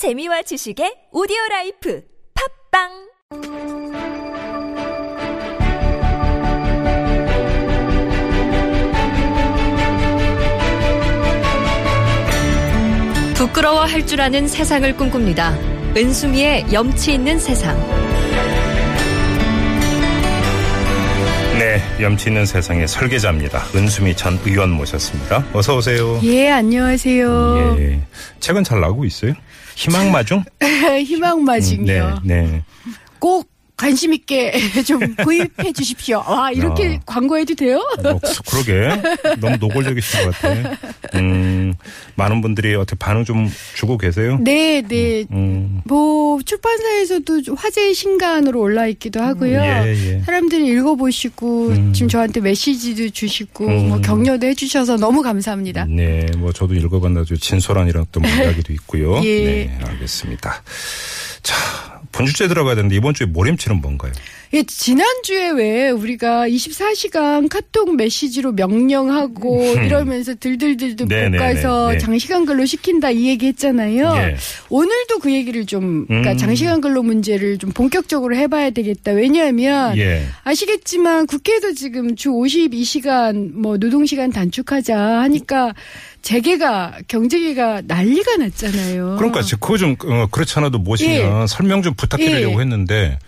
재미와 지식의 audio life 팟빵 부끄러워 할 줄 아는 세상을 꿈꿉니다. 은수미의 염치 있는 세상. 염치 있는 세상의 설계자입니다. 은수미 전 의원 모셨습니다. 어서 오세요. 예, 안녕하세요. 예. 책은 잘 나오고 있어요? 희망마중? 희망마중이요. 네, 네. 꼭 관심 있게 좀 구입해 주십시오. 와, 이렇게 어. 광고해도 돼요? 어, 그러게. 너무 노골적이신 것 같아. 음, 많은 분들이 어떻게 반응 좀 주고 계세요? 네, 네. 음, 뭐 출판사에서도 좀 화제의 신간으로 올라 있기도 하고요. 예, 예. 사람들이 읽어보시고 음. 지금 저한테 메시지도 주시고 음. 뭐 격려도 해주셔서 너무 감사합니다. 네, 뭐 저도 읽어봤나 저 진솔한이랑 또 이야기도 있고요. 예. 네, 알겠습니다. 자, 본주제 들어가야 되는데 이번 주에 모렘치는 뭔가요? 예, 지난주에 왜 우리가 24시간 카톡 메시지로 명령하고 이러면서 들들들들 음. 네네네, 볶아서 네. 장시간 근로 시킨다 이 얘기 했잖아요. 예. 오늘도 그 얘기를 좀, 그러니까 음. 장시간 근로 문제를 좀 본격적으로 해봐야 되겠다. 왜냐하면 예. 아시겠지만 국회에서 지금 주 52시간 뭐 노동시간 단축하자 하니까 재계가 경제계가 난리가 났잖아요. 그러니까 저 그거 좀 어, 그렇지 않아도 모시면 예. 설명 좀 부탁드리려고 예. 했는데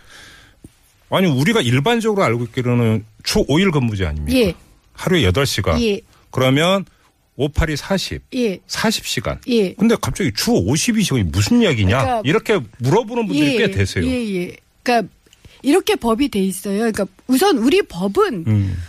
아니 우리가 일반적으로 알고 있기로는 주 5일 근무제 아닙니까? 예. 하루에 8시간. 예. 그러면 5, 8이 40. 예. 40시간. 예. 근데 갑자기 주 52시간이 무슨 이야기냐? 그러니까 이렇게 물어보는 분들이 꽤 되세요. 예, 예. 그러니까 이렇게 법이 돼 있어요. 그러니까 우선 우리 법은 음.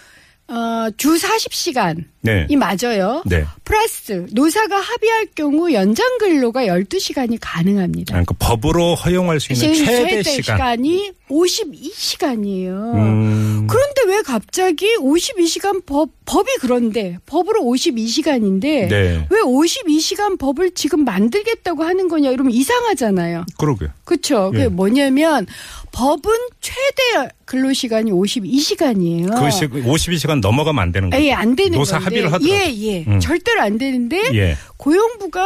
어, 주 40시간 이 네. 맞아요. 네. 플러스 노사가 합의할 경우 연장 근로가 12시간이 가능합니다. 그러니까 법으로 허용할 수 있는 최대, 시간. 시간 이 52시간이에요. 음. 그런데 왜 갑자기 52시간 법, 법이 그런데, 법으로 52시간인데, 네. 왜 52시간 법을 지금 만들겠다고 하는 거냐, 이러면 이상하잖아요. 그러게. 그쵸. 예. 그게 뭐냐면, 법은 최대 근로 시간이 52시간이에요. 그 시, 52시간 넘어가면 안 되는. 예, 안 되는 노사 건데. 합의를 하더라도. 예, 예. 음. 절대로 안 되는데, 예. 고용부가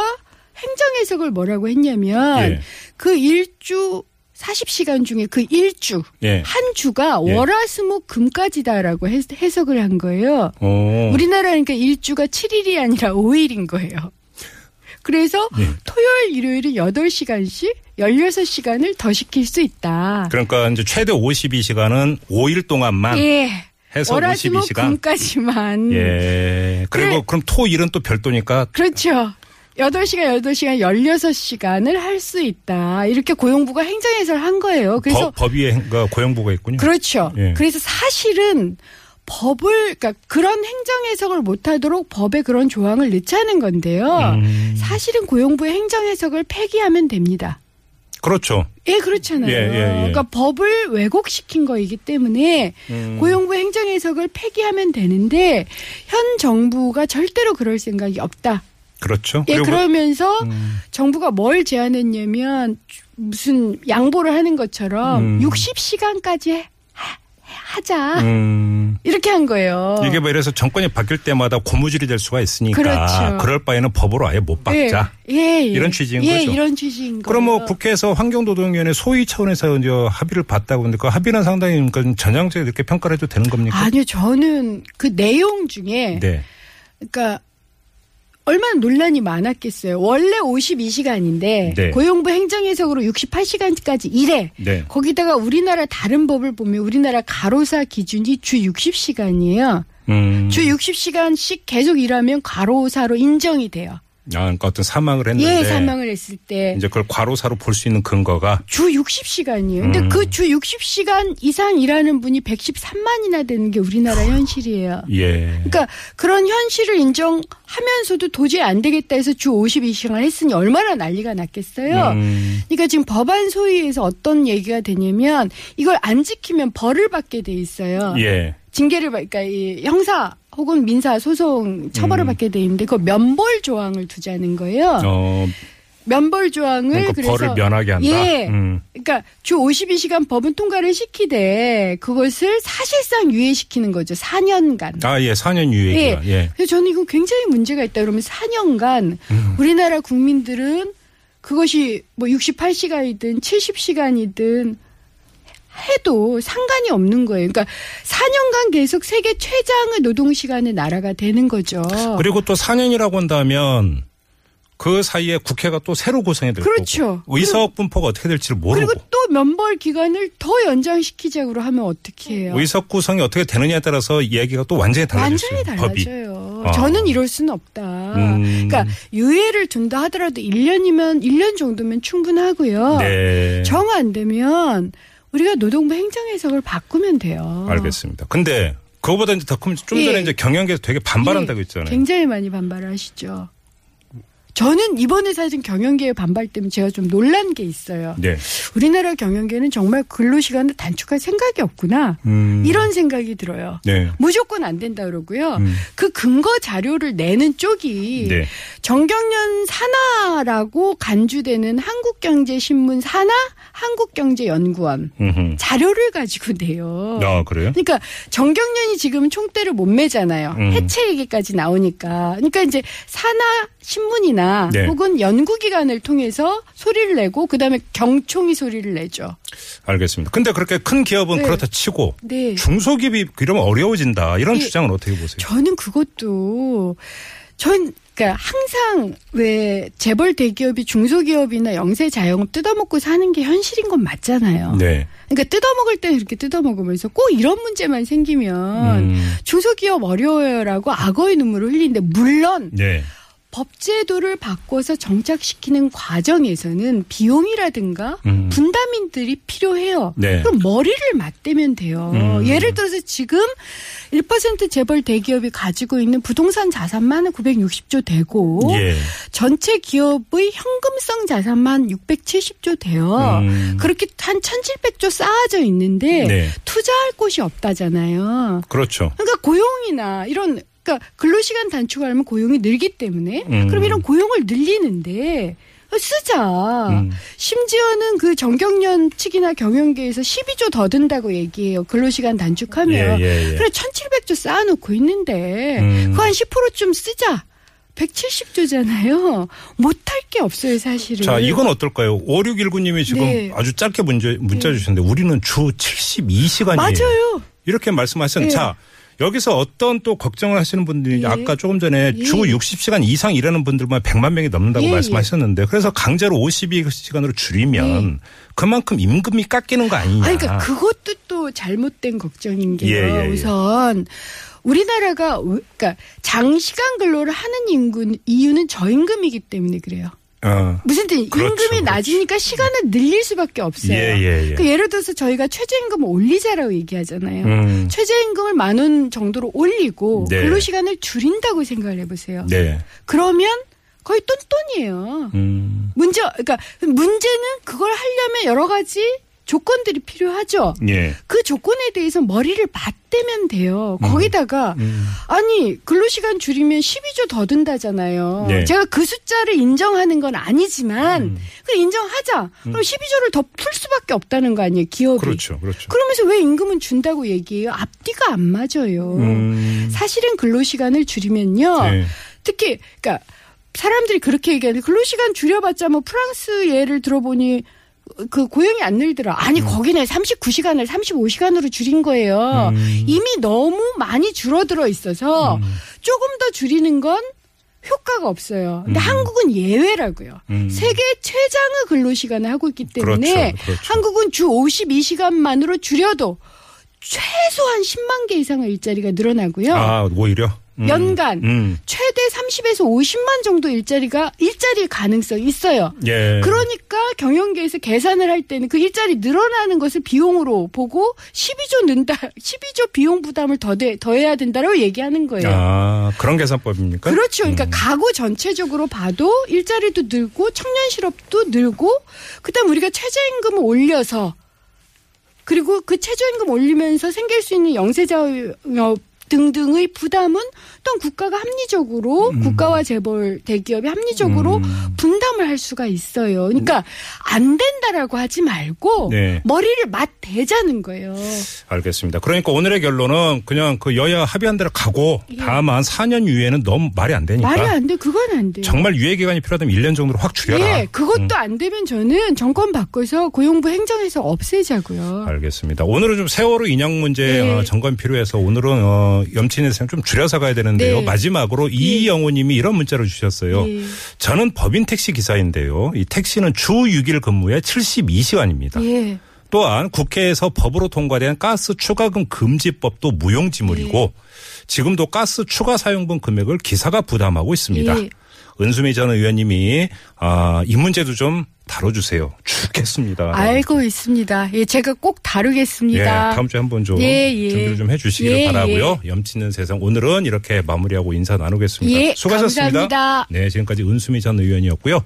행정 해석을 뭐라고 했냐면, 예. 그 일주 40시간 중에 그 일주, 예. 한 주가 예. 월화수목 금까지다라고 해- 해석을 한 거예요. 어. 우리나라 그러니까 일주가 7일이 아니라 5일인 거예요. 그래서 예. 토요일, 일요일은 8시간씩 16시간을 더 시킬 수 있다. 그러니까 이제 최대 52시간은 5일 동안만 예. 해서 월화수목 52시간. 금까지만. 예. 그리고 그래. 그럼 토일은 또 별도니까 그렇죠. 8시간, 8시간, 16시간을 할 수 있다. 이렇게 고용부가 행정해석을 한 거예요. 그래서 법, 법위에 그 고용부가 있군요. 그렇죠. 예. 그래서 사실은 법을 그러니까 그런 행정 해석을 못 하도록 법에 그런 조항을 넣자는 건데요. 음. 사실은 고용부의 행정 해석을 폐기하면 됩니다. 그렇죠. 예, 그렇잖아요. 예, 예, 예. 그러니까 법을 왜곡시킨 거이기 때문에 음. 고용부 행정 해석을 폐기하면 되는데 현 정부가 절대로 그럴 생각이 없다. 그렇죠. 예, 그러면서 음. 정부가 뭘 제안했냐면 무슨 양보를 하는 것처럼 음. 60시간까지 하자. 음. 이렇게 한 거예요. 이게 뭐 이래서 정권이 바뀔 때마다 고무줄이 될 수가 있으니까 그렇죠. 럴 바에는 법으로 아예 못 박자. 예, 예, 예. 이런 취지인 예, 거죠. 이런 취지인 거예요. 그럼 뭐 국회에서 환경노동위원회 소위 차원에서 이제 합의를 봤다고 하는데 그 합의는 상당히 그러니까 전향적으로 이렇게 평가를 해도 되는 겁니까? 아니요, 저는 그 내용 중에 네. 그러니까 얼마나 논란이 많았겠어요. 원래 52시간인데 네. 고용부 행정해석으로 68시간까지 일해. 네. 거기다가 우리나라 다른 법을 보면 우리나라 가로사 기준이 주 60시간이에요. 음. 주 60시간씩 계속 일하면 가로사로 인정이 돼요. 아, 그러니까 어떤 사망을 했는데 예, 사망을 했을 때. 이제 그걸 과로사로 볼 수 있는 근거가 주 60시간이에요. 근데 음. 그주 60시간 이상 일하는 분이 113만이나 되는 게 우리나라 현실이에요. 예. 그러니까 그런 현실을 인정하면서도 도저히 안 되겠다 해서 주 52시간 했으니 얼마나 난리가 났겠어요. 음. 그러니까 지금 법안 소위에서 어떤 얘기가 되냐면 이걸 안 지키면 벌을 받게 돼 있어요. 예. 징계를 받, 그러니까 이 형사 혹은 민사 소송 처벌을 음. 받게 돼 있는데 그 면벌 조항을 두자는 거예요. 어, 면벌 조항을 그러니까 벌을 면하게 한다. 예. 음. 그러니까 주 52시간 법은 통과를 시키되 그것을 사실상 유예시키는 거죠. 4년간. 아, 예, 4년 유예기가. 예. 그래서 저는 이건 굉장히 문제가 있다 그러면 4년간 음. 우리나라 국민들은 그것이 뭐 68시간이든 70시간이든 해도 상관이 없는 거예요. 그러니까 4년간 계속 세계 최장의 노동 시간의 나라가 되는 거죠. 그리고 또 4년이라고 한다면 그 사이에 국회가 또 새로 구성이 될 그렇죠. 거고 의석 분포가 어떻게 될지를 모르고 그리고 또 면벌 기간을 더 연장시키자고 하면 어떻게 해요? 의석 구성이 어떻게 되느냐에 따라서 이야기가 또 완전히 달라질 완전히. 달라져요. 아. 저는 이럴 수는 없다. 음. 그러니까 유예를 둔다 하더라도 1년이면 1년 정도면 충분하고요. 네. 정안 되면 우리가 노동부 행정 해석을 바꾸면 돼요. 알겠습니다. 근데 그거보다 이제 더 큰, 좀 전에 예. 이제 경영계에서 되게 반발한다고 예, 했잖아요. 굉장히 많이 반발하시죠. 저는 이번에 사실 경영계의 반발 때문에 제가 좀 놀란 게 있어요. 네. 우리나라 경영계는 정말 근로시간을 단축할 생각이 없구나. 음. 이런 생각이 들어요. 네. 무조건 안 된다 그러고요. 음. 그 근거 자료를 내는 쪽이 네. 정경련 산하라고 간주되는 한국경제신문 산하 한국경제연구원 음흠. 자료를 가지고 내요. 아, 그래요? 그러니까 정경련이 지금 총대를 못 매잖아요. 음. 해체 얘기까지 나오니까. 그러니까 이제 산하 신문이나 네. 혹은 연구기관을 통해서 소리를 내고 그다음에 경총이 소리를 내죠. 알겠습니다. 근데 그렇게 큰 기업은 네. 그렇다 치고 네. 중소기업이 이러면 어려워진다. 이런 예. 주장은 어떻게 보세요? 저는 그것도 전 그러니까 항상 왜 재벌 대기업이 중소기업이나 영세 자영업 뜯어먹고 사는 게 현실인 건 맞잖아요. 네. 그러니까 뜯어먹을 때 그렇게 뜯어먹으면서 꼭 이런 문제만 생기면 음. 중소기업 어려워요라고 악어의 눈물을 흘리는데 물론 네. 법제도를 바꿔서 정착시키는 과정에서는 비용이라든가 음. 분담인들이 필요해요. 네. 그럼 머리를 맞대면 돼요. 음. 예를 들어서 지금 1% 재벌 대기업이 가지고 있는 부동산 자산만 960조 되고 예. 전체 기업의 현금성 자산만 670조 돼요. 음. 그렇게 한 1,700조 쌓아져 있는데 네. 투자할 곳이 없다잖아요. 그렇죠. 그러니까 고용이나 이런 그러니까 근로시간 단축하려면 고용이 늘기 때문에 음. 그럼 이런 고용을 늘리는데 쓰자. 음. 심지어는 그 정경련 측이나 경영계에서 12조 더 든다고 얘기해요. 근로시간 단축하면. 예, 예, 예. 그래 1700조 쌓아놓고 있는데 음. 그거 한 10%좀 쓰자. 170조잖아요. 못할 게 없어요, 사실은. 자, 이건 어떨까요? 5619님이 지금 네. 아주 짧게 문제, 문자 주셨는데 우리는 주 72시간이에요. 맞아요. 이렇게 말씀하셨는데 네. 자, 여기서 어떤 또 걱정을 하시는 분들이 예. 아까 조금 전에 예. 주 60시간 이상 일하는 분들만 100만 명이 넘는다고 예, 말씀하셨는데 그래서 강제로 52시간으로 줄이면 그만큼 임금이 깎이는 거 아니냐. 아니, 그러니까 그것도 또 잘못된 걱정인 게요. 예, 예, 예. 우선 우리나라가 왜- 그러니까 장시간 근로를 하는 인구 이유는 저임금이기 때문에 그래요. 어. 무슨 뜻? 그렇죠, 임금이 그렇죠. 낮으니까 시간을 늘릴 수밖에 없어요. 예, 예, 예. 그 예를 들어서 저희가 최저임금을 올리자라고 얘기하잖아요. 음. 최저임금을 만 원 정도로 올리고 네. 근로 시간을 줄인다고 생각을 해보세요. 네. 그러면 거의 똔똔이에요. 음. 문제, 그러니까 문제는 그걸 하려면 여러 가지 조건들이 필요하죠. 예. 그 조건에 대해서 머리를 맞대면 돼요. 거기다가 음. 아니 근로시간 줄이면 12조 더 든다잖아요. 네. 제가 그 숫자를 인정하는 건 아니지만 음. 그 인정하자. 그럼 12조를 더 풀 수밖에 없다는 거 아니에요, 기업이. 그렇죠. 그렇죠. 그러면서 왜 임금은 준다고 얘기해요? 앞뒤가 안 맞아요. 음. 사실은 근로시간을 줄이면요. 네. 특히 그러니까 사람들이 그렇게 얘기하는데 근로시간 줄여봤자 뭐 프랑스 예를 들어보니 그 고용이 안 늘더라. 아니 거기는 39시간을 35시간으로 줄인 거예요. 음. 이미 너무 많이 줄어들어 있어서 음. 조금 더 줄이는 건 효과가 없어요. 근데 음. 한국은 예외라고요. 음. 세계 최장의 근로 시간을 하고 있기 때문에 그렇죠, 그렇죠. 한국은 주 52시간만으로 줄여도 최소한 10만 개 이상의 일자리가 늘어나고요. 아, 오히려 음. 연간 음. 최대 30에서 50만 정도 일자리가 일자리 가능성이 있어요. 예. 그러니까 경영계에서 계산을 할 때는 그 일자리 늘어나는 것을 비용으로 보고 12조 는다, 12조 비용 부담을 더 대, 더해야 된다라고 얘기하는 거예요. 아, 그런 계산법입니까? 그렇죠. 그러니까 음. 가구 전체적으로 봐도 일자리도 늘고 청년 실업도 늘고 그다음 우리가 최저임금을 올려서 그리고 그 최저임금 올리면서 생길 수 있는 영세자업 등등의 부담은 또한 국가가 합리적으로 음. 국가와 재벌 대기업이 합리적으로 분담을 할 수가 있어요. 그러니까 안 된다라고 하지 말고 네. 머리를 맞대자는 거예요. 알겠습니다. 그러니까 오늘의 결론은 그냥 그 여야 합의한 대로 가고 다만 4년 이후에는 너무 말이 안 되니까 예. 말이 안 돼. 그건 안 돼요. 정말 유예 기간이 필요하다면 1년 정도로 확 줄여라. 예, 그것도 안 되면 저는 정권 바꿔서 고용부 행정에서 없애자고요. 알겠습니다. 오늘은 좀 세월호 인양 문제 네. 어, 점검 필요해서 오늘은 어, 염치는 좀 줄여서 가야 되는데요. 네. 마지막으로 이영호님이 이런 문자를 주셨어요. 예. 저는 법인 택시 기사인데요. 이 택시는 주 6일 근무에 72시간입니다. 예. 또한 국회에서 법으로 통과된 가스 추가금 금지법도 무용지물이고 예. 지금도 가스 추가 사용분 금액을 기사가 부담하고 있습니다. 예. 은수미 전 의원님이 아, 이 문제도 좀 다뤄주세요. 죽겠습니다. 알고 있습니다. 예, 제가 꼭 예, 다루겠습니다. 다음 주에 한번 좀 예, 예. 준비를 좀 해주시길 예, 바라고요. 염치는 세상 오늘은 이렇게 마무리하고 인사 나누겠습니다. 예, 수고하셨습니다. 감사합니다. 네, 지금까지 은수미 전 의원이었고요.